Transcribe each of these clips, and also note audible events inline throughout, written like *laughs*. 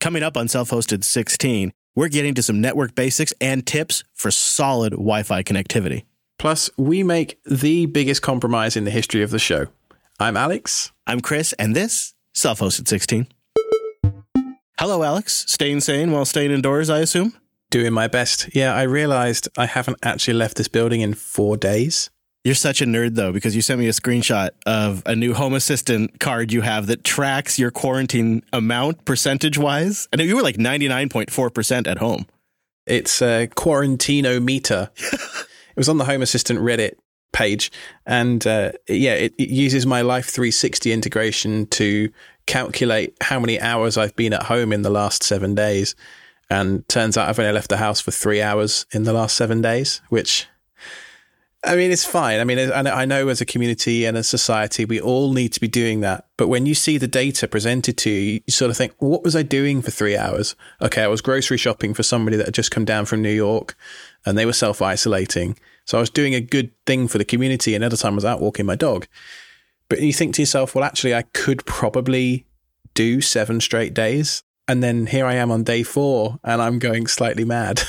Coming up on Self Hosted 16, we're getting to some network basics and tips for solid Wi Fi connectivity. Plus, we make the biggest compromise in the history of the show. I'm Alex. I'm Chris, and this Self Hosted 16. Hello, Alex. Staying sane while staying indoors, I assume? Doing my best. Yeah, I realized I haven't actually left this building in four days. You're such a nerd though, because you sent me a screenshot of a new Home Assistant card you have that tracks your quarantine amount percentage wise. And you were like 99.4% at home. It's a quarantino meter. *laughs* it was on the Home Assistant Reddit page. And uh, yeah, it, it uses my Life 360 integration to calculate how many hours I've been at home in the last seven days. And turns out I've only left the house for three hours in the last seven days, which I mean, it's fine. I mean, I know as a community and a society, we all need to be doing that. But when you see the data presented to you, you sort of think, well, what was I doing for three hours? Okay, I was grocery shopping for somebody that had just come down from New York and they were self isolating. So I was doing a good thing for the community. At time, I was out walking my dog. But you think to yourself, well, actually, I could probably do seven straight days and then here I am on day four and I'm going slightly mad.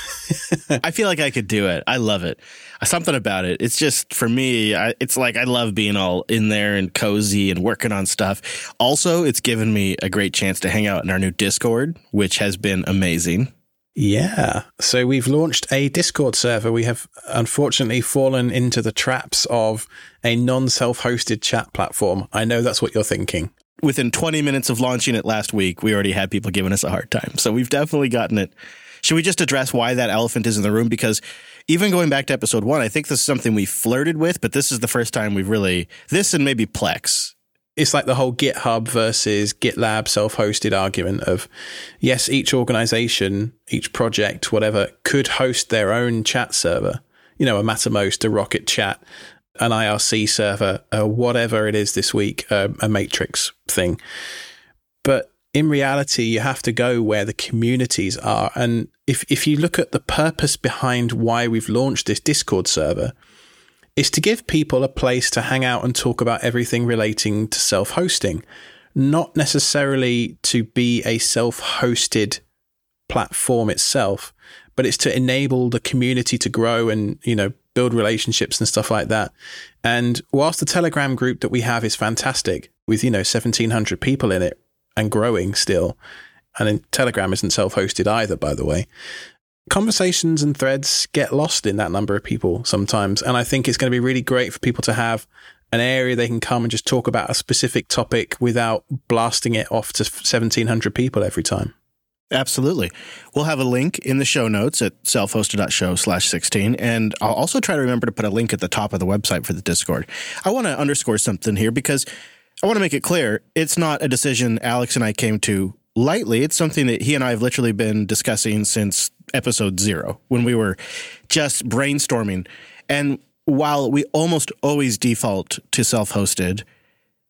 *laughs* I feel like I could do it. I love it. Uh, something about it. It's just for me, I, it's like I love being all in there and cozy and working on stuff. Also, it's given me a great chance to hang out in our new Discord, which has been amazing. Yeah. So we've launched a Discord server. We have unfortunately fallen into the traps of a non self hosted chat platform. I know that's what you're thinking within 20 minutes of launching it last week, we already had people giving us a hard time. So we've definitely gotten it. Should we just address why that elephant is in the room? Because even going back to episode one, I think this is something we flirted with, but this is the first time we've really, this and maybe Plex. It's like the whole GitHub versus GitLab self hosted argument of yes, each organization, each project, whatever, could host their own chat server, you know, a Mattermost, a Rocket Chat, an IRC server, uh, whatever it is this week, uh, a matrix thing. But in reality, you have to go where the communities are. And if, if you look at the purpose behind why we've launched this Discord server, is to give people a place to hang out and talk about everything relating to self hosting, not necessarily to be a self hosted platform itself, but it's to enable the community to grow and, you know, build relationships and stuff like that. And whilst the Telegram group that we have is fantastic with, you know, 1700 people in it and growing still, and Telegram isn't self hosted either, by the way, conversations and threads get lost in that number of people sometimes. And I think it's going to be really great for people to have an area they can come and just talk about a specific topic without blasting it off to 1700 people every time. Absolutely. We'll have a link in the show notes at selfhosted.show slash 16. And I'll also try to remember to put a link at the top of the website for the Discord. I want to underscore something here because I want to make it clear it's not a decision Alex and I came to lightly. It's something that he and I have literally been discussing since episode zero when we were just brainstorming. And while we almost always default to self hosted,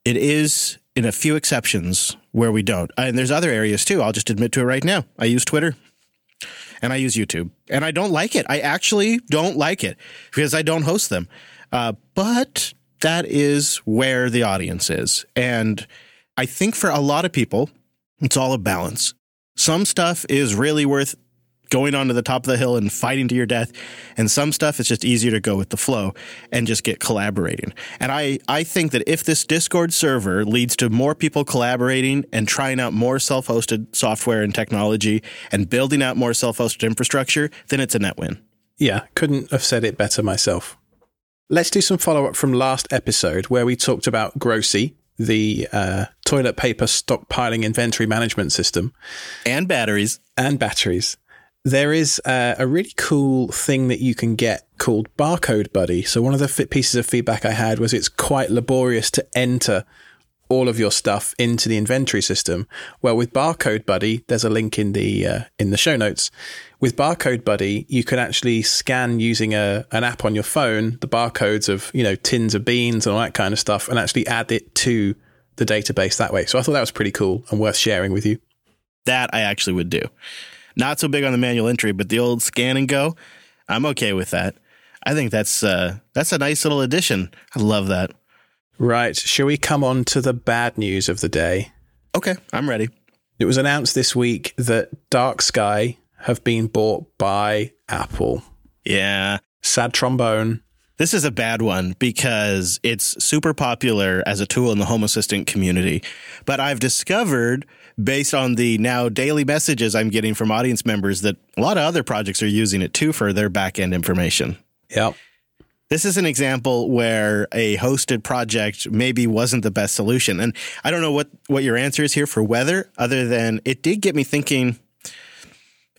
it is in a few exceptions where we don't. And there's other areas too. I'll just admit to it right now. I use Twitter and I use YouTube and I don't like it. I actually don't like it because I don't host them. Uh, but that is where the audience is. And I think for a lot of people, it's all a balance. Some stuff is really worth going onto the top of the hill and fighting to your death. And some stuff it's just easier to go with the flow and just get collaborating. And I, I think that if this Discord server leads to more people collaborating and trying out more self hosted software and technology and building out more self hosted infrastructure, then it's a net win. Yeah, couldn't have said it better myself. Let's do some follow up from last episode where we talked about Grocy, the uh, toilet paper stockpiling inventory management system, and batteries. And batteries there is a, a, really cool thing that you can get called Barcode Buddy. So one of the pieces of feedback I had was it's quite laborious to enter all of your stuff into the inventory system. Well, with Barcode Buddy, there's a link in the uh, in the show notes. With Barcode Buddy, you can actually scan using a an app on your phone the barcodes of you know tins of beans and all that kind of stuff, and actually add it to the database that way. So I thought that was pretty cool and worth sharing with you. That I actually would do. Not so big on the manual entry, but the old scan and go, I'm okay with that. I think that's uh, that's a nice little addition. I love that. Right. Shall we come on to the bad news of the day? Okay, I'm ready. It was announced this week that Dark Sky have been bought by Apple. Yeah. Sad trombone. This is a bad one because it's super popular as a tool in the Home Assistant community. But I've discovered, based on the now daily messages I'm getting from audience members, that a lot of other projects are using it too for their back end information. Yep. This is an example where a hosted project maybe wasn't the best solution. And I don't know what, what your answer is here for weather, other than it did get me thinking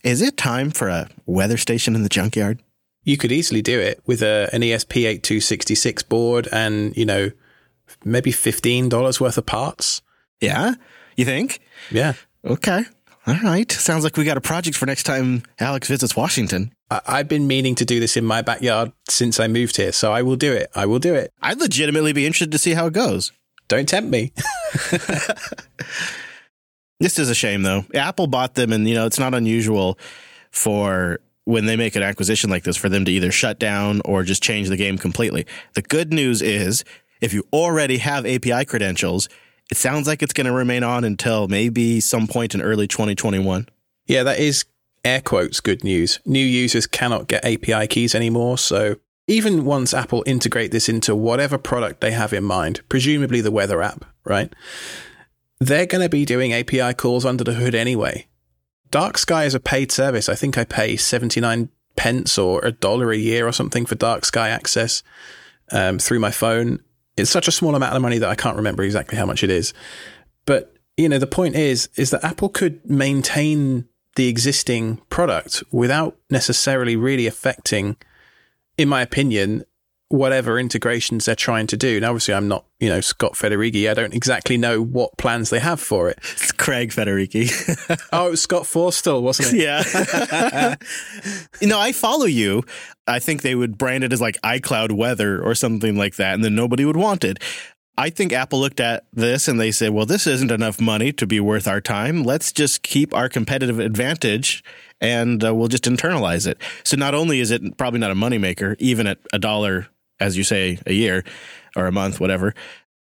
is it time for a weather station in the junkyard? You could easily do it with a, an ESP8266 board and, you know, maybe $15 worth of parts. Yeah. You think? Yeah. Okay. All right. Sounds like we got a project for next time Alex visits Washington. I, I've been meaning to do this in my backyard since I moved here, so I will do it. I will do it. I'd legitimately be interested to see how it goes. Don't tempt me. *laughs* This is a shame, though. Apple bought them, and you know it's not unusual for when they make an acquisition like this for them to either shut down or just change the game completely. The good news is, if you already have API credentials, it sounds like it's going to remain on until maybe some point in early 2021. Yeah, that is air quotes good news. New users cannot get API keys anymore, so even once Apple integrate this into whatever product they have in mind, presumably the weather app, right? they're going to be doing API calls under the hood anyway. Dark Sky is a paid service. I think I pay 79 pence or a dollar a year or something for Dark Sky access um, through my phone. It's such a small amount of money that I can't remember exactly how much it is. But, you know, the point is, is that Apple could maintain the existing product without necessarily really affecting, in my opinion, whatever integrations they're trying to do. Now, obviously, I'm not, you know, Scott Federighi. I don't exactly know what plans they have for it. It's Craig Federighi. *laughs* oh, it was Scott Forstall, wasn't it? Yeah. *laughs* you know, I follow you. I think they would brand it as like iCloud weather or something like that, and then nobody would want it. I think Apple looked at this and they said, well, this isn't enough money to be worth our time. Let's just keep our competitive advantage and uh, we'll just internalize it. So not only is it probably not a moneymaker, even at a dollar as you say, a year or a month, whatever.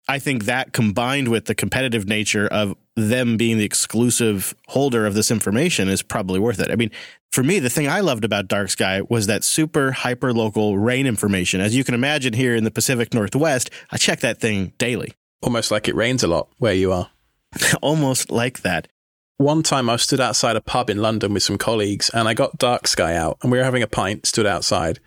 I think that combined with the competitive nature of them being the exclusive holder of this information is probably worth it. I mean, for me, the thing I loved about Dark Sky was that super hyper local rain information. As you can imagine here in the Pacific Northwest, I check that thing daily. Almost like it rains a lot where you are. *laughs* Almost like that. One time I stood outside a pub in London with some colleagues and I got Dark Sky out and we were having a pint, stood outside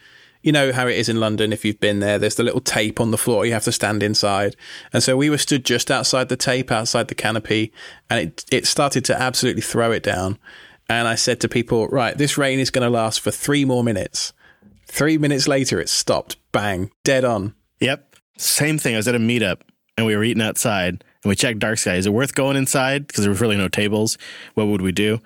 you know how it is in London if you've been there. There's the little tape on the floor. You have to stand inside. And so we were stood just outside the tape, outside the canopy, and it, it started to absolutely throw it down. And I said to people, right, this rain is going to last for three more minutes. Three minutes later, it stopped. Bang, dead on. Yep. Same thing. I was at a meetup and we were eating outside and we checked dark sky. Is it worth going inside? Because there was really no tables. What would we do?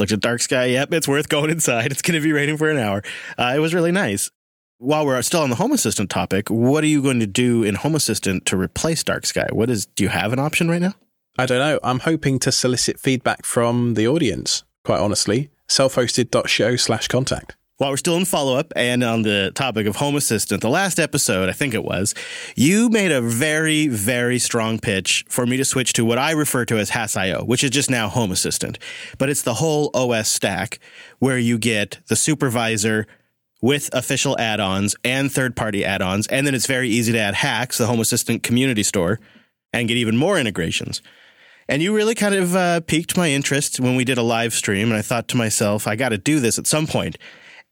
Looked at dark sky. Yep, it's worth going inside. It's going to be raining for an hour. Uh, it was really nice while we're still on the Home Assistant topic, what are you going to do in Home Assistant to replace Dark Sky? What is? Do you have an option right now? I don't know. I'm hoping to solicit feedback from the audience. Quite honestly, self-hosted.show slash contact. While we're still in follow up and on the topic of Home Assistant, the last episode, I think it was, you made a very, very strong pitch for me to switch to what I refer to as Hass.io, which is just now Home Assistant. But it's the whole OS stack where you get the supervisor, with official add-ons and third-party add-ons, and then it's very easy to add HACS, the Home Assistant community store, and get even more integrations. And you really kind of uh, piqued my interest when we did a live stream, and I thought to myself, I got to do this at some point.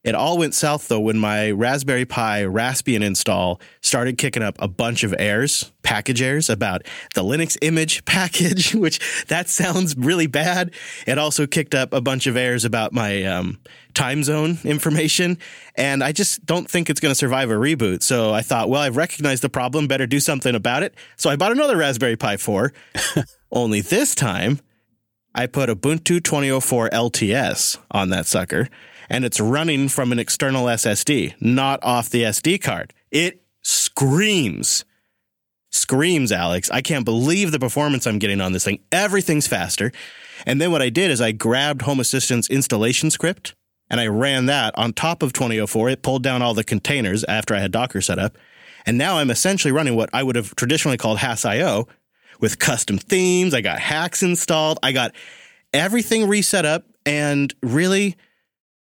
It all went south though when my Raspberry Pi Raspbian install started kicking up a bunch of errors, package errors about the Linux image *laughs* package, which that sounds really bad. It also kicked up a bunch of errors about my um, time zone information, and I just don't think it's going to survive a reboot. So I thought, well, I've recognized the problem, better do something about it. So I bought another Raspberry Pi 4. *laughs* Only this time, I put Ubuntu 2004 LTS on that sucker and it's running from an external SSD, not off the SD card. It screams. Screams, Alex. I can't believe the performance I'm getting on this thing. Everything's faster. And then what I did is I grabbed Home Assistant's installation script and I ran that on top of 2004. It pulled down all the containers after I had Docker set up. And now I'm essentially running what I would have traditionally called Hass.io with custom themes. I got HACS installed. I got everything reset up and really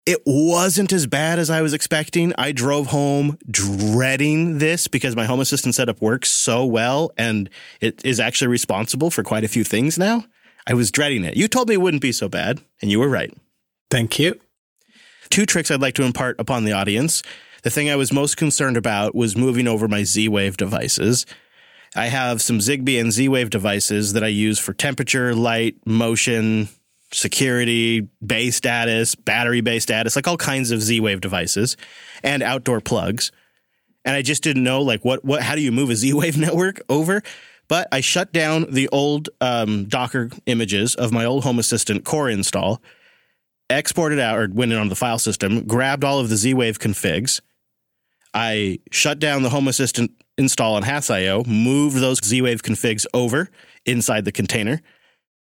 it wasn't as bad as I was expecting. I drove home dreading this because my home assistant setup works so well and it is actually responsible for quite a few things now. I was dreading it. You told me it wouldn't be so bad, and you were right. Thank you. Two tricks I'd like to impart upon the audience. The thing I was most concerned about was moving over my Z Wave devices. I have some Zigbee and Z Wave devices that I use for temperature, light, motion, security, bay status, battery bay status, like all kinds of Z Wave devices and outdoor plugs. And I just didn't know like what what how do you move a *laughs* Z Wave network over? But I shut down the old um, Docker images of my old Home Assistant core install, exported out or went in on the file system, grabbed all of the Z Wave configs. I shut down the Home Assistant install on HASS.io, moved those Z Wave configs over inside the container,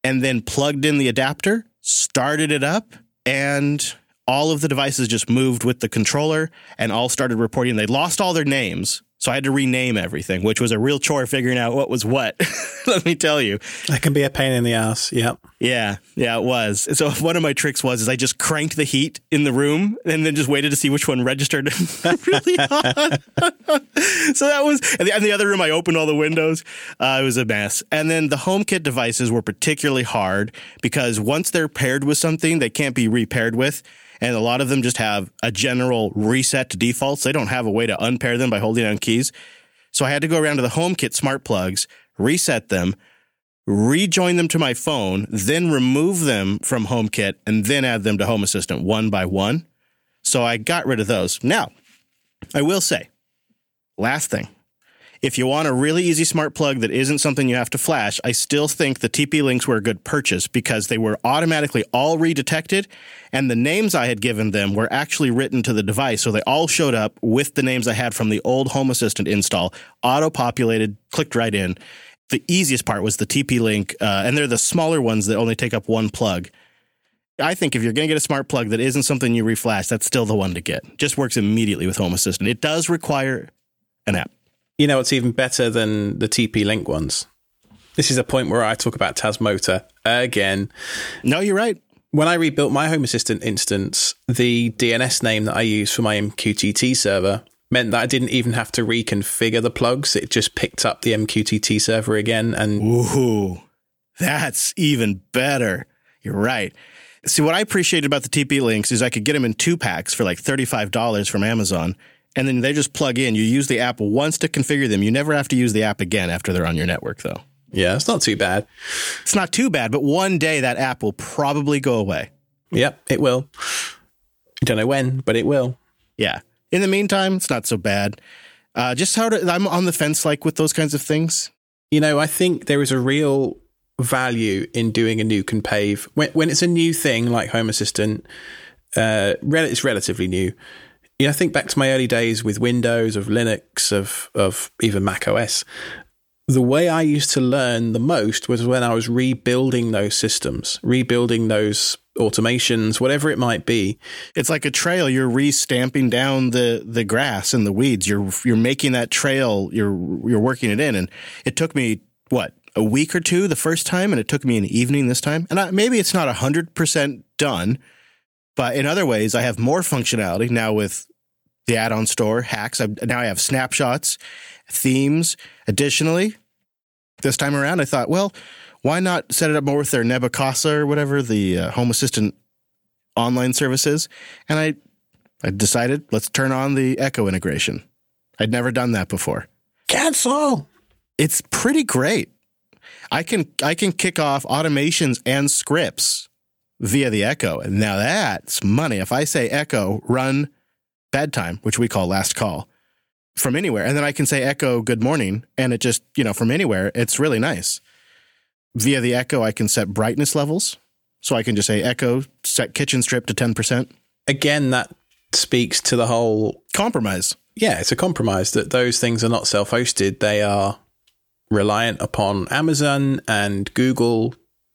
and then plugged in the adapter, started it up, and all of the devices just moved with the controller and all started reporting. They lost all their names. So I had to rename everything, which was a real chore figuring out what was what. *laughs* Let me tell you. That can be a pain in the ass. Yep. Yeah, yeah, it was. So *laughs* one of my tricks was is I just cranked the heat in the room and then just waited to see which one registered *laughs* really hot. so that was, and the, the, other room I opened all the windows. Uh, it was a mess. And then the HomeKit devices were particularly hard because once they're paired with something, they can't be repaired with and a lot of them just have a general reset to defaults. They don't have a way to unpair them by holding down keys. So I had to go around to the HomeKit smart plugs, reset them, rejoin them to my phone, then remove them from HomeKit, and then add them to Home Assistant one by one. So I got rid of those. Now, I will say, last thing, if you want a really easy smart plug that isn't something you have to flash, I still think the TP links were a good purchase because they were automatically all redetected and the names I had given them were actually written to the device. So they all showed up with the names I had from the old Home Assistant install, auto populated, clicked right in. The easiest part was the TP link, uh, and they're the smaller ones that only take up one plug. I think if you're going to get a smart plug that isn't something you reflash, that's still the one to get. Just works immediately with Home Assistant. It does require an app. You know, it's even better than the TP Link ones. This is a point where I talk about Tasmota again. No, you're right. When I rebuilt my Home Assistant instance, the DNS name that I use for my MQTT server meant that I didn't even have to reconfigure the plugs. It just picked up the MQTT server again. And ooh, that's even better. You're right. See, what I appreciated about the TP links is I could get them in two packs for like $35 from Amazon and then they just plug in. You use the app once to configure them. You never have to use the app again after they're on your network, though. Yeah, it's not too bad. It's not too bad, but one day that app will probably go away. Yep, it will. I don't know when, but it will. Yeah. In the meantime, it's not so bad. Uh, just how to, I'm on the fence, like with those kinds of things. You know, I think there is a real value in doing a nuke and pave when when it's a new thing like Home Assistant. Uh, it's relatively new you know, I think back to my early days with Windows, of Linux, of of even Mac OS. The way I used to learn the most was when I was rebuilding those systems, rebuilding those automations, whatever it might be. It's like a trail. You're re-stamping down the the grass and the weeds. You're you're making that trail. You're you're working it in, and it took me what a week or two the first time, and it took me an evening this time. And I, maybe it's not hundred percent done, but in other ways, I have more functionality now with the add-on store HACS. I, now I have snapshots, themes. Additionally, this time around, I thought, well, why not set it up more with their Nabu Casa or whatever the uh, Home Assistant online services? And I, I decided let's turn on the Echo integration. I'd never done that before. Cancel. It's pretty great. I can I can kick off automations and scripts via the Echo. And now that's money. If I say Echo, run bedtime, which we call last call, from anywhere, and then I can say Echo good morning, and it just, you know, from anywhere, it's really nice. Via the Echo, I can set brightness levels. So I can just say Echo, set kitchen strip to 10%. Again, that speaks to the whole compromise. Yeah, it's a compromise that those things are not self hosted. They are reliant upon Amazon and Google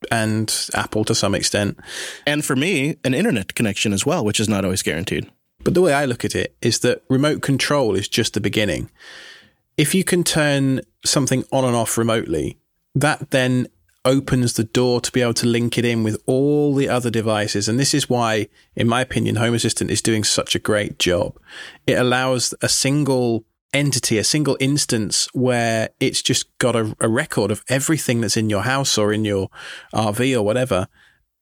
and Apple to some extent. And for me, an internet connection as well, which is not always guaranteed. But the way I look at it is that remote control is just the beginning. If you can turn something on and off remotely, that then opens the door to be able to link it in with all the other devices. And this is why, in my opinion, Home Assistant is doing such a great job. It allows a single entity, a single instance where it's just got a, a record of everything that's in your house or in your RV or whatever.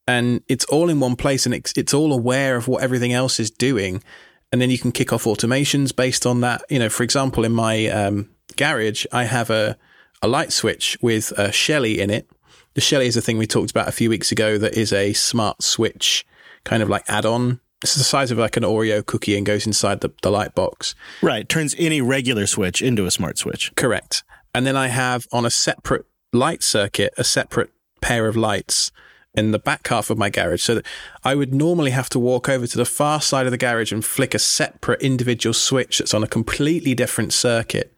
And it's all in one place and it's, it's all aware of what everything else is doing. And then you can kick off automations based on that. You know, for example, in my um, garage, I have a, a light switch with a Shelly in it. The Shelly is a thing we talked about a few weeks ago that is a smart switch kind of like add on it's the size of like an Oreo cookie and goes inside the, the light box. Right. Turns any regular switch into a smart switch. Correct. And then I have on a separate light circuit, a separate pair of lights in the back half of my garage. So that I would normally have to walk over to the far side of the garage and flick a separate individual switch that's on a completely different circuit.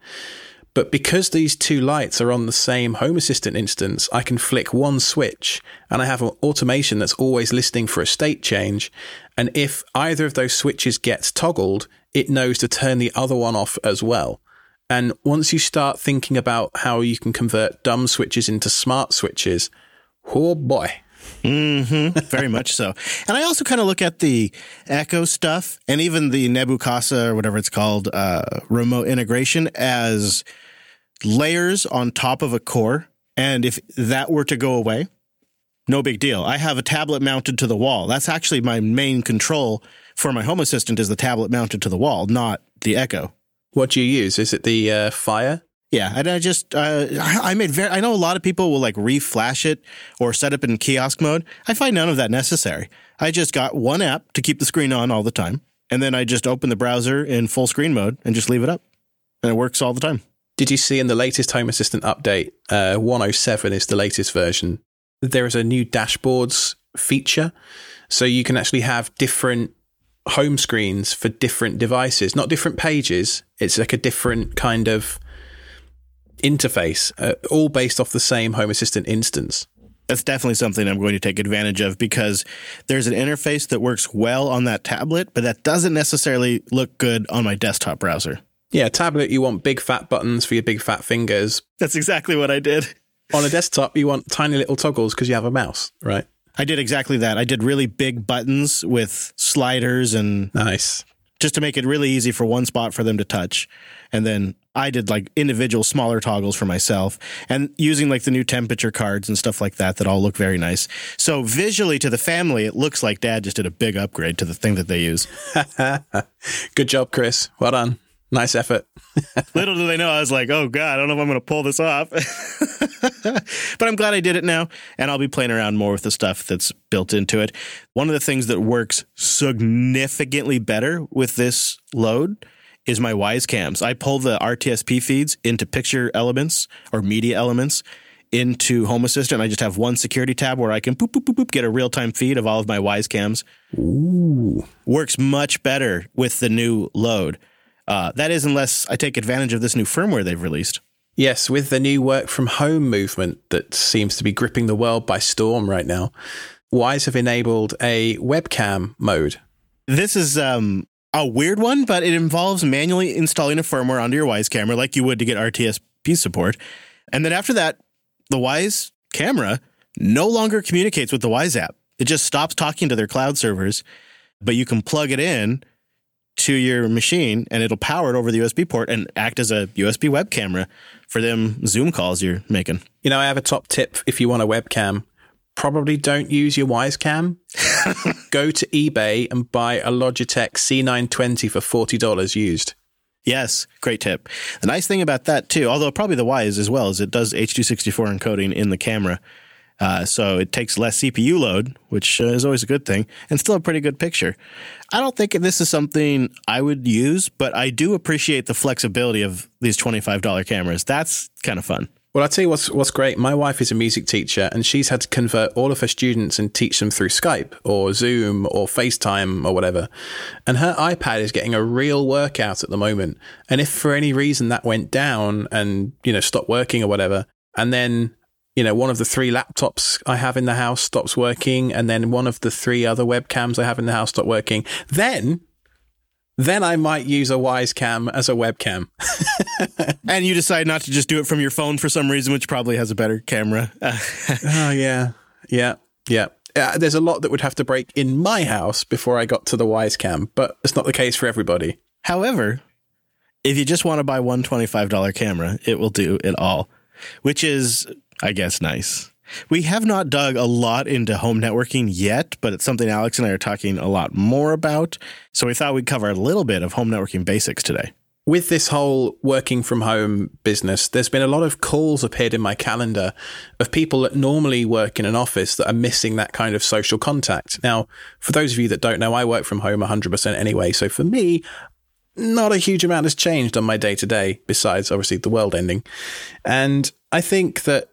But because these two lights are on the same Home Assistant instance, I can flick one switch and I have an automation that's always listening for a state change. And if either of those switches gets toggled, it knows to turn the other one off as well. And once you start thinking about how you can convert dumb switches into smart switches, oh boy. Mm-hmm. Very *laughs* much so. And I also kind of look at the Echo stuff and even the Nabu Casa or whatever it's called, uh, remote integration as layers on top of a core. And if that were to go away, no big deal. I have a tablet mounted to the wall. That's actually my main control for my home assistant is the tablet mounted to the wall, not the Echo. What do you use? Is it the uh, Fire? Yeah, and I just uh, I made very. I know a lot of people will like reflash it or set up in kiosk mode. I find none of that necessary. I just got one app to keep the screen on all the time, and then I just open the browser in full screen mode and just leave it up, and it works all the time. Did you see in the latest Home Assistant update, uh, 107 is the latest version, there is a new dashboards feature. So you can actually have different home screens for different devices, not different pages. It's like a different kind of interface, uh, all based off the same Home Assistant instance. That's definitely something I'm going to take advantage of because there's an interface that works well on that tablet, but that doesn't necessarily look good on my desktop browser. Yeah, tablet, you want big fat buttons for your big fat fingers. That's exactly what I did. On a desktop, you want tiny little toggles because you have a mouse, right? I did exactly that. I did really big buttons with sliders and nice just to make it really easy for one spot for them to touch. And then I did like individual smaller toggles for myself and using like the new temperature cards and stuff like that that all look very nice. So visually to the family, it looks like dad just did a big upgrade to the thing that they use. *laughs* Good job, Chris. Well done. Nice effort. *laughs* Little do they know, I was like, oh God, I don't know if I'm going to pull this off. *laughs* but I'm glad I did it now. And I'll be playing around more with the stuff that's built into it. One of the things that works significantly better with this load is my Wyze cams. I pull the RTSP feeds into picture elements or media elements into Home Assistant. I just have one security tab where I can boop, boop, boop, boop, get a real time feed of all of my Wyze cams. Ooh. Works much better with the new load. Uh, that is, unless I take advantage of this new firmware they've released. Yes, with the new work from home movement that seems to be gripping the world by storm right now, Wyze have enabled a webcam mode. This is um, a weird one, but it involves manually installing a firmware onto your Wyze camera like you would to get RTSP support. And then after that, the Wyze camera no longer communicates with the Wyze app. It just stops talking to their cloud servers, but you can plug it in to your machine and it'll power it over the USB port and act as a USB web camera for them Zoom calls you're making. You know, I have a top tip if you want a webcam. Probably don't use your Wyze cam. *laughs* Go to eBay and buy a Logitech C920 for $40 used. Yes, great tip. The nice thing about that too, although probably the Wyze as well, is it does H.264 encoding in the camera. Uh, so it takes less CPU load, which uh, is always a good thing, and still a pretty good picture. I don't think this is something I would use, but I do appreciate the flexibility of these $25 cameras. That's kind of fun. Well, I'll tell you what's, what's great. My wife is a music teacher, and she's had to convert all of her students and teach them through Skype or Zoom or FaceTime or whatever. And her iPad is getting a real workout at the moment. And if for any reason that went down and, you know, stopped working or whatever, and then you know, one of the three laptops I have in the house stops working, and then one of the three other webcams I have in the house stop working. Then, then I might use a Wyze Cam as a webcam. *laughs* and you decide not to just do it from your phone for some reason, which probably has a better camera. *laughs* oh, yeah. Yeah. Yeah. Uh, there's a lot that would have to break in my house before I got to the Wyze Cam, but it's not the case for everybody. However, if you just want to buy one $25 camera, it will do it all, which is, I guess, nice. We have not dug a lot into home networking yet, but it's something Alex and I are talking a lot more about. So we thought we'd cover a little bit of home networking basics today. With this whole working from home business, there's been a lot of calls appeared in my calendar of people that normally work in an office that are missing that kind of social contact. Now, for those of you that don't know, I work from home 100% anyway. So for me, not a huge amount has changed on my day to day, besides obviously the world ending. And I think that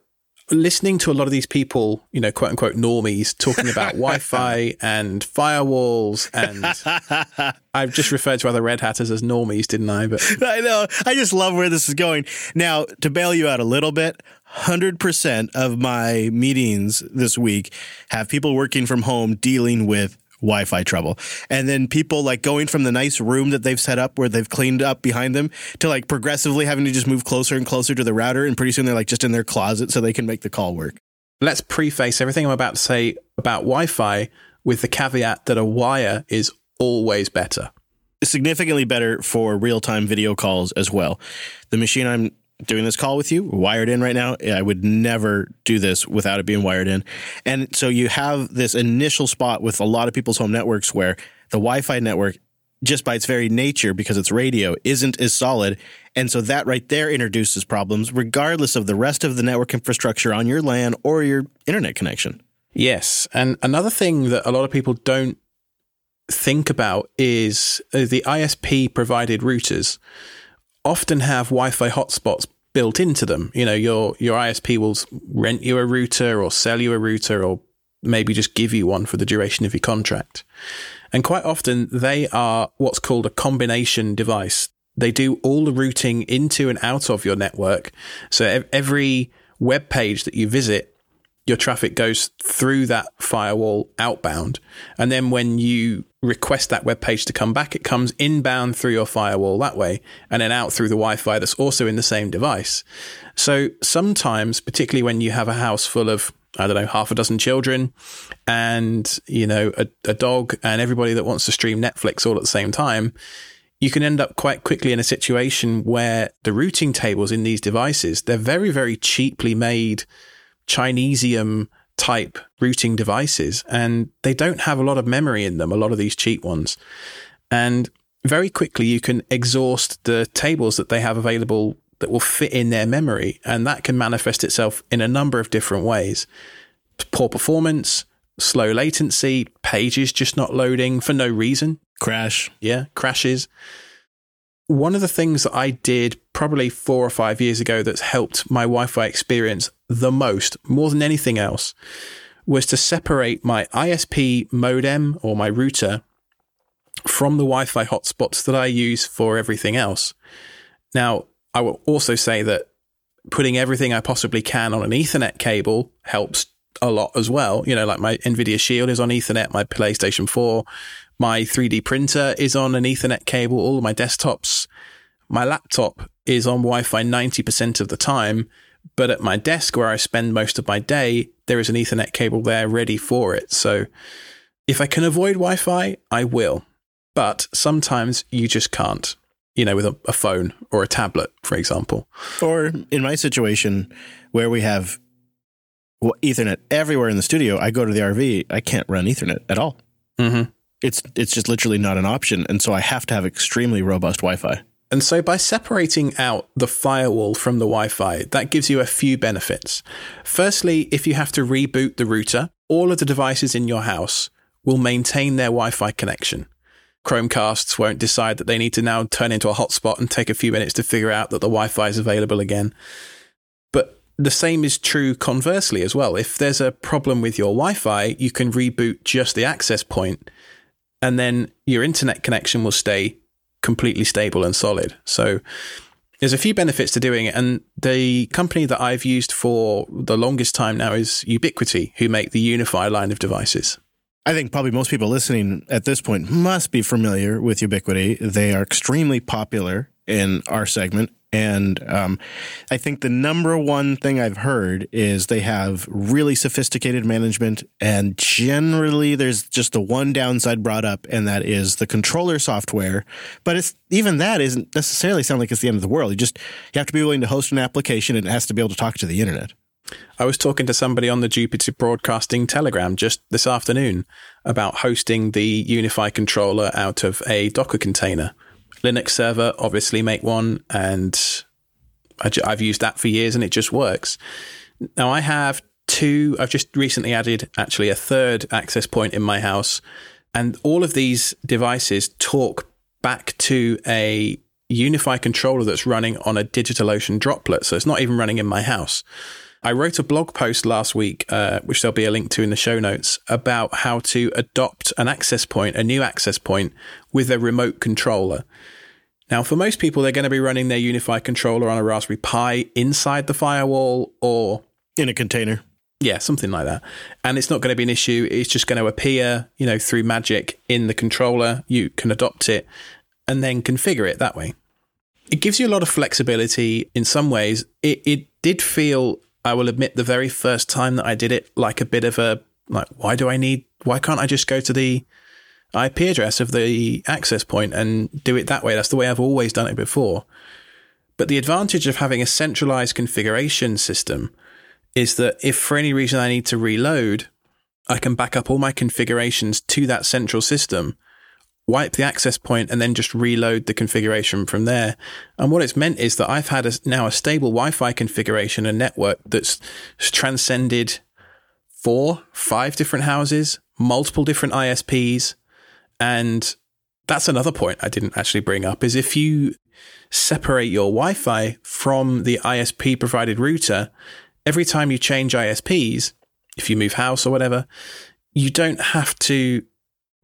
listening to a lot of these people, you know, quote unquote normies talking about *laughs* Wi-Fi and firewalls, and *laughs* I've just referred to other red hatters as normies, didn't I? But *laughs* I know. I just love where this is going. Now, to bail you out a little bit, 100% of my meetings this week have people working from home dealing with Wi-Fi trouble. And then people like going from the nice room that they've set up where they've cleaned up behind them to like progressively having to just move closer and closer to the router. And pretty soon they're like just in their closet so they can make the call work. Let's preface everything I'm about to say about Wi-Fi with the caveat that a wire is always better. Significantly better for real-time video calls as well. The machine I'm doing this call with you wired in right now. I would never do this without it being wired in. And so you have this initial spot with a lot of people's home networks where the Wi Fi network, just by its very nature, because it's radio, isn't as solid. And so that right there introduces problems, regardless of the rest of the network infrastructure on your LAN or your internet connection. Yes. And another thing that a lot of people don't think about is uh, the ISP provided routers often have Wi-Fi hotspots built into them. You know, your your ISP will rent you a router or sell you a router or maybe just give you one for the duration of your contract. And quite often they are what's called a combination device. They do all the routing into and out of your network. So every web page that you visit your traffic goes through that firewall outbound. And then when you request that web page to come back, it comes inbound through your firewall that way and then out through the Wi Fi that's also in the same device. So sometimes, particularly when you have a house full of I don't know, half a dozen children and, you know, a, a dog and everybody that wants to stream Netflix all at the same time, you can end up quite quickly in a situation where the routing tables in these devices, they're very, very cheaply made Chinesium type routing devices, and they don't have a lot of memory in them, a lot of these cheap ones. And very quickly, you can exhaust the tables that they have available that will fit in their memory, and that can manifest itself in a number of different ways poor performance, slow latency, pages just not loading for no reason. Crash. Yeah, crashes one of the things that I did probably four or five years ago that's helped my Wi Fi experience the most, more than anything else, was to separate my ISP modem or my router from the Wi Fi hotspots that I use for everything else. Now, I will also say that putting everything I possibly can on an Ethernet cable helps a lot as well. You know, like my NVIDIA Shield is on Ethernet, my PlayStation 4 my 3D printer is on an Ethernet cable. All of my desktops, my laptop is on Wi Fi 90% of the time. But at my desk where I spend most of my day, there is an Ethernet cable there ready for it. So if I can avoid Wi Fi, I will. But sometimes you just can't, you know, with a, a phone or a tablet, for example. Or in my situation where we have Ethernet everywhere in the studio, I go to the RV, I can't run Ethernet at all. Mm-hmm it's it's just literally not an option. And so i have to have extremely robust wi-fi. And so by separating out the firewall from the wi-fi that gives you a few benefits. Firstly if you have to reboot the router all of the devices in your house will maintain their wi-fi connection. Chromecasts won't decide that they need to now turn into a hotspot and take a few minutes to figure out that the wi-fi is available again. But the same is true conversely as well. If there's a problem with your Wi Fi, you can reboot just the access point and then your internet connection will stay completely stable and solid. So there's a few benefits to doing it. And the company that I've used for the longest time now is Ubiquiti, who make the UniFi line of devices. I think probably most people listening at this point must be familiar with Ubiquiti. They are extremely popular in our segment. And um, I think the number one thing I've heard is they have really sophisticated management, and generally there's just the one downside brought up, and that is the controller software. But it's even that isn't necessarily sound like it's the end of the world. You just you have to be willing to host an application, and it has to be able to talk to the internet. I was talking to somebody on the Jupiter Broadcasting Telegram just this afternoon about hosting the UniFi controller out of a Docker container. Linux server, obviously, make one, and I, have used that for years and it just works. Now, I have two, I've just recently added actually a third access point in my house, and all of these devices talk back to a UniFi controller that's running on a DigitalOcean droplet. So it's not even running in my house. I wrote a blog post last week, uh, which there'll be a link to in the show notes, about how to adopt an access point, a new access point with a remote controller. Now, for most people, they're going to be running their UniFi controller on a Raspberry Pi inside the firewall or in a container. Yeah, something like that. And it's not going to be an issue. It's just going to appear, you know, through magic in the controller. You can adopt it and then configure it that way. It gives you a lot of flexibility in some ways. It, it did feel I will admit the very first time that I did it, like a bit of a like, why do I need? Why can't I just go to the IP address of the access point and do it that way? That's the way I've always done it before. But the advantage of having a centralized configuration system is that if for any reason I need to reload, I can back up all my configurations to that central system wipe the access point and then just reload the configuration from there. And what it's meant is that I've had a, now a stable Wi-Fi configuration and network that's transcended four, five different houses, multiple different ISPs. And that's another point I didn't actually bring up is if you separate your Wi-Fi from the ISP provided router, every time you change ISPs, if you move house or whatever, you don't have to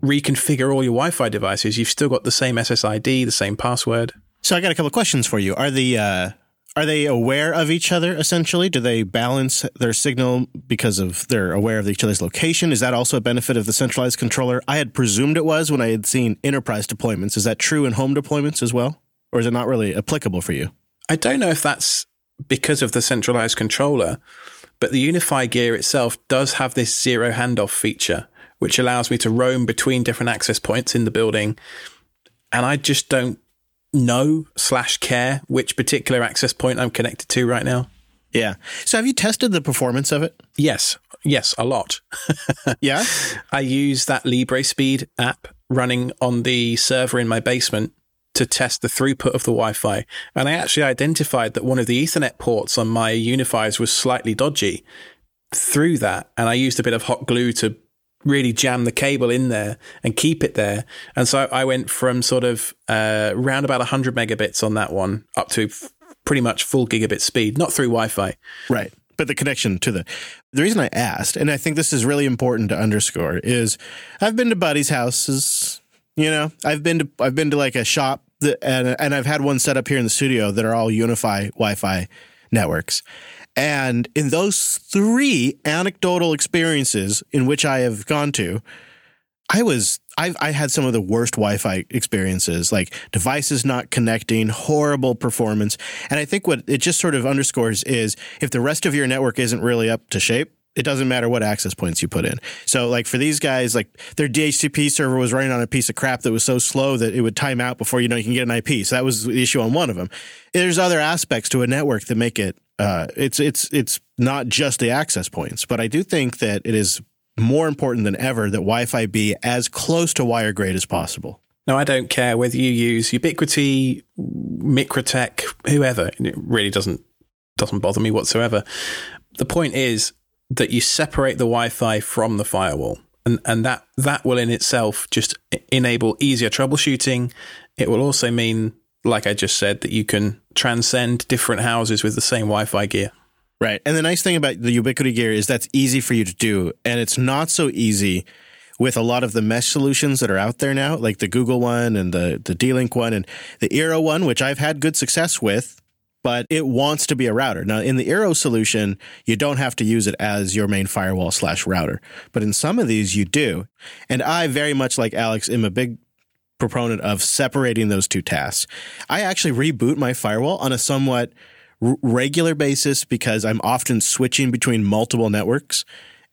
reconfigure all your Wi-Fi devices, you've still got the same SSID, the same password. So I got a couple of questions for you. Are the uh, are they aware of each other essentially? Do they balance their signal because of they're aware of each other's location? Is that also a benefit of the centralized controller? I had presumed it was when I had seen enterprise deployments. Is that true in home deployments as well? Or is it not really applicable for you? I don't know if that's because of the centralized controller, but the UniFi gear itself does have this zero handoff feature which allows me to roam between different access points in the building. And I just don't know slash care which particular access point I'm connected to right now. Yeah. So have you tested the performance of it? Yes. Yes, a lot. *laughs* yeah. I use that LibreSpeed app running on the server in my basement to test the throughput of the Wi-Fi. And I actually identified that one of the Ethernet ports on my UniFis was slightly dodgy through that. And I used a bit of hot glue to really jam the cable in there and keep it there. And so I went from sort of uh, around about 100 megabits on that one up to f- pretty much full gigabit speed, not through Wi Fi. Right. But the connection to the the reason I asked, and I think this is really important to underscore, is I've been to buddies' houses. You know, I've been to I've been to like a shop that, and and I've had one set up here in the studio that are all UniFi Wi-Fi networks. And in those three anecdotal experiences in which I have gone to, I was I I had some of the worst Wi-Fi experiences, like devices not connecting, horrible performance. And I think what it just sort of underscores is if the rest of your network isn't really up to shape, it doesn't matter what access points you put in. So like for these guys, like their DHCP server was running on a piece of crap that was so slow that it would time out before you know you can get an IP. So that was the issue on one of them. There's other aspects to a network that make it uh, it's it's it's not just the access points, but I do think that it is more important than ever that Wi-Fi be as close to wire grade as possible. No, I don't care whether you use Ubiquiti, MikroTik, whoever. It really doesn't doesn't bother me whatsoever. The point is that you separate the Wi-Fi from the firewall, and and that that will in itself just enable easier troubleshooting. It will also mean like I just said, that you can transcend different houses with the same Wi Fi gear. Right. And the nice thing about the Ubiquiti gear is that's easy for you to do. And it's not so easy with a lot of the mesh solutions that are out there now, like the Google one and the, the D-Link one and the Eero one, which I've had good success with. but it wants to be a router. Now, in the Eero solution, you don't have to use it as your main firewall slash router, but in some of these, you do. And I very much like Alex am a big proponent of separating those two tasks. I actually reboot my firewall on a somewhat r- regular basis because I'm often switching between multiple networks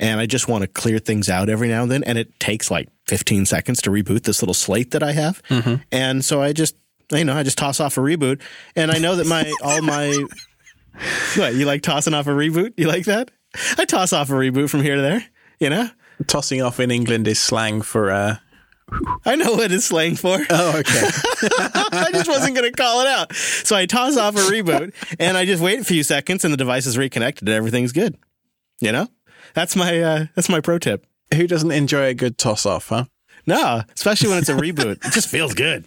and I just want to clear things out every now and then. And it takes like 15 seconds to reboot this little slate that I have. Mm-hmm. And so I just, you know, I just toss off a reboot. And I know that my, *laughs* all my, what, you like tossing off a reboot? You like that? I toss off a reboot from here to there, you know? Tossing off in England is slang for uh, I know what it's slang for. Oh, okay. *laughs* I just wasn't going to call it out. So I toss off a reboot and I just wait a few seconds and the device is reconnected and everything's good. You know? That's my uh, that's my pro tip. Who doesn't enjoy a good toss off, huh? No, especially when it's a reboot. *laughs* It just feels good.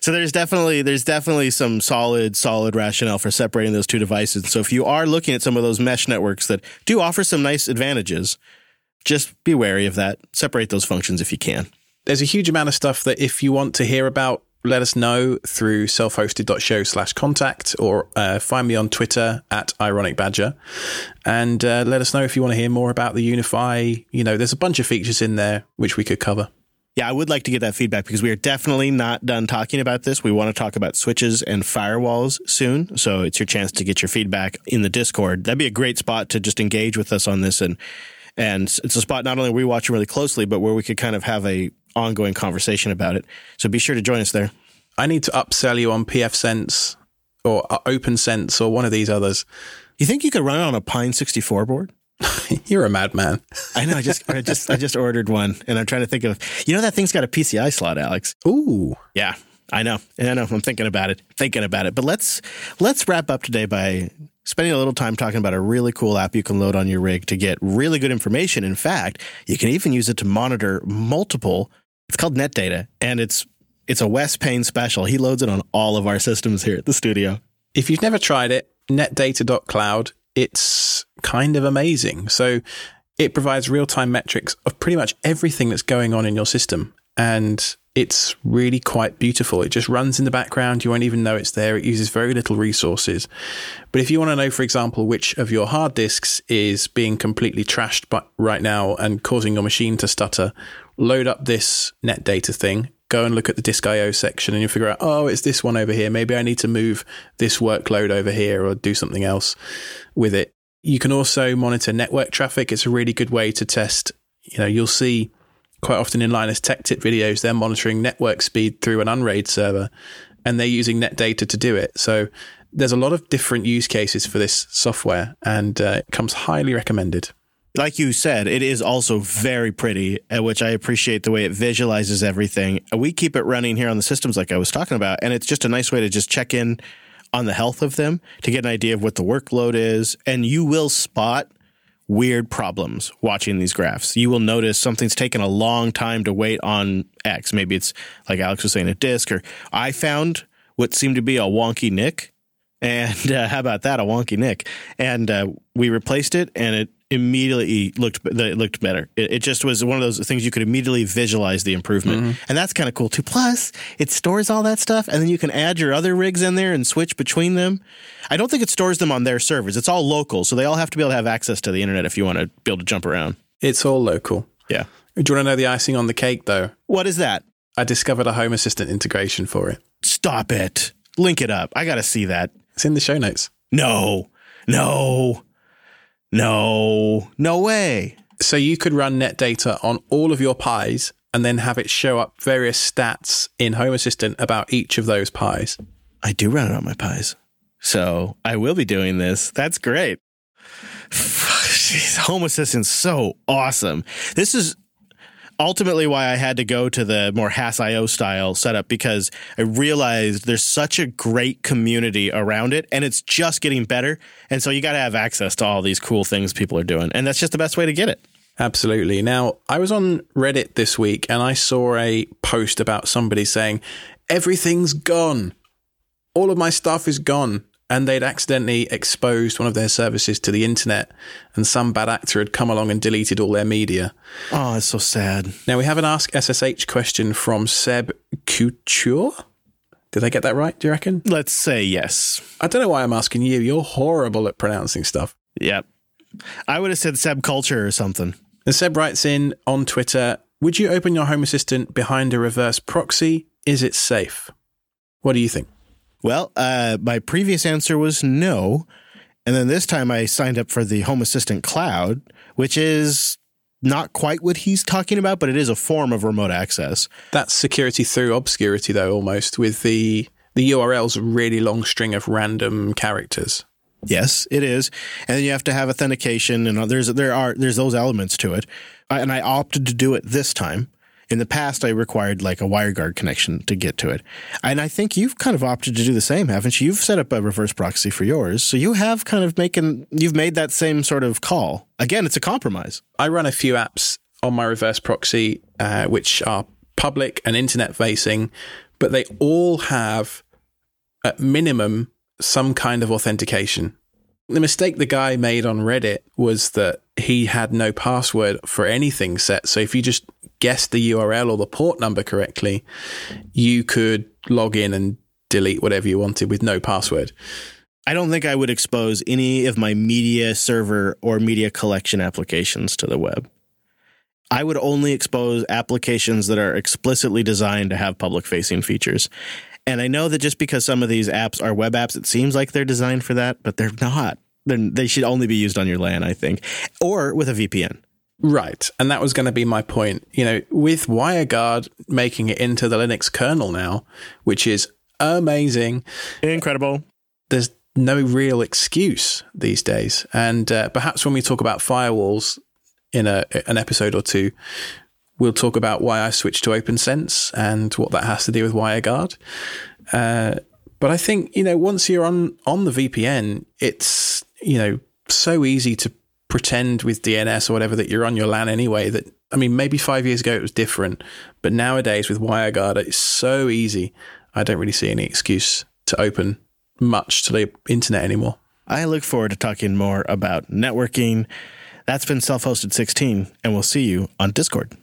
So there's definitely there's definitely some solid solid rationale for separating those two devices. So if you are looking at some of those mesh networks that do offer some nice advantages, just be wary of that. Separate those functions if you can there's a huge amount of stuff that if you want to hear about, let us know through selfhosted.show slash contact or uh, find me on Twitter at Ironic Badger and uh, let us know if you want to hear more about the UniFi. You know, there's a bunch of features in there which we could cover. Yeah, I would like to get that feedback because we are definitely not done talking about this. We want to talk about switches and firewalls soon. So it's your chance to get your feedback in the Discord. That'd be a great spot to just engage with us on this and and it's a spot not only we watch really closely, but where we could kind of have a ongoing conversation about it. So be sure to join us there. I need to upsell you on pfSense or uh, OPNsense or one of these others. You think you could run it on a Pine 64 board? *laughs* You're a madman. I know. I just, I just, I just ordered one, and I'm trying to think of. You know that thing's got a PCI slot, Alex. Ooh, yeah. I know. I know. I'm thinking about it. Thinking about it. But let's let's wrap up today by spending a little time talking about a really cool app you can load on your rig to get really good information. In fact, you can even use it to monitor multiple. It's called NetData, and it's it's a Wes Payne special. He loads it on all of our systems here at the studio. If you've never tried it, netdata.cloud, it's kind of amazing. So it provides real time metrics of pretty much everything that's going on in your system. And it's really quite beautiful. It just runs in the background. You won't even know it's there. It uses very little resources. But if you want to know, for example, which of your hard disks is being completely trashed right now and causing your machine to stutter, load up this NetData thing. Go and look at the disk IO section and you figure out, oh, it's this one over here. Maybe I need to move this workload over here or do something else with it. You can also monitor network traffic. It's a really good way to test. You know, you'll see quite often in Linus Tech Tip videos, they're monitoring network speed through an Unraid server and they're using NetData to do it. So there's a lot of different use cases for this software and uh, it comes highly recommended. Like you said, it is also very pretty, uh, which I appreciate the way it visualizes everything. We keep it running here on the systems like I was talking about, and it's just a nice way to just check in on the health of them to get an idea of what the workload is. And you will spot weird problems watching these graphs. You will notice something's taken a long time to wait on X. Maybe it's like Alex was saying, a disk, or I found what seemed to be a wonky NIC. And *laughs* uh, how about that, a wonky NIC? And uh, we replaced it, and it immediately looked it looked better. It, it, just was one of those things you could immediately visualize the improvement, mm-hmm. and that's kind of cool too. Plus, it stores all that stuff, and then you can add your other rigs in there and switch between them. I don't think it stores them on their servers. It's all local, so they all have to be able to have access to the internet if you want to be able to jump around. It's all local. Yeah. Do you want to know the icing on the cake, though? What is that? I discovered a Home Assistant integration for it. Stop it. Link it up. I got to see that. It's in the show notes. No, no. No, no way. So you could run NetData on all of your Pis and then have it show up various stats in Home Assistant about each of those Pis. I do run it on my Pis. So I will be doing this. That's great. *laughs* Jeez, Home Assistant's so awesome. This is ultimately why I had to go to the more Hass.io style setup because I realized there's such a great community around it and it's just getting better. And so you got to have access to all these cool things people are doing. And that's just the best way to get it. Absolutely. Now, I was on Reddit this week and I saw a post about somebody saying, everything's gone. All of my stuff is gone and they'd accidentally exposed one of their services to the internet, and some bad actor had come along and deleted all their media. Oh, it's so sad. Now we have an Ask SSH question from Seb Couture. Did I get that right? Do you reckon? Let's say yes. I don't know why I'm asking you. You're horrible at pronouncing stuff. Yep. I would have said Seb Culture or something. And Seb writes in on Twitter Would you open your Home Assistant behind a reverse proxy? Is it safe? What do you think? Well, uh, my previous answer was no. And then this time I signed up for the Home Assistant Cloud, which is not quite what he's talking about, but it is a form of remote access. That's security through obscurity, though, almost with the the URL's a really long string of random characters. Yes, it is, and then you have to have authentication, and there's there are there's those elements to it. And I opted to do it this time. In the past, I required like a WireGuard connection to get to it, and I think you've kind of opted to do the same, haven't you? You've set up a reverse proxy for yours, so you have kind of making you've made that same sort of call. Again, it's a compromise. I run a few apps on my reverse proxy, uh, which are public and internet facing, but they all have at minimum some kind of authentication. The mistake the guy made on Reddit was that he had no password for anything set. So if you just guessed the URL or the port number correctly, you could log in and delete whatever you wanted with no password. I don't think I would expose any of my media server or media collection applications to the web. I would only expose applications that are explicitly designed to have public facing features. And I know that just because some of these apps are web apps, it seems like they're designed for that, but they're not. They're, they should only be used on your LAN, I think, or with a VPN. Right. And that was going to be my point. You know, with WireGuard making it into the Linux kernel now, which is amazing, incredible, there's no real excuse these days. And uh, perhaps when we talk about firewalls in a, an episode or two, We'll talk about why I switched to OPNsense and what that has to do with WireGuard. Uh, but I think you know once you're on on the VPN, it's you know so easy to pretend with DNS or whatever that you're on your LAN anyway. That I mean, maybe five years ago it was different, but nowadays with WireGuard, it's so easy. I don't really see any excuse to open much to the internet anymore. I look forward to talking more about networking. That's been self hosted 16, and we'll see you on Discord.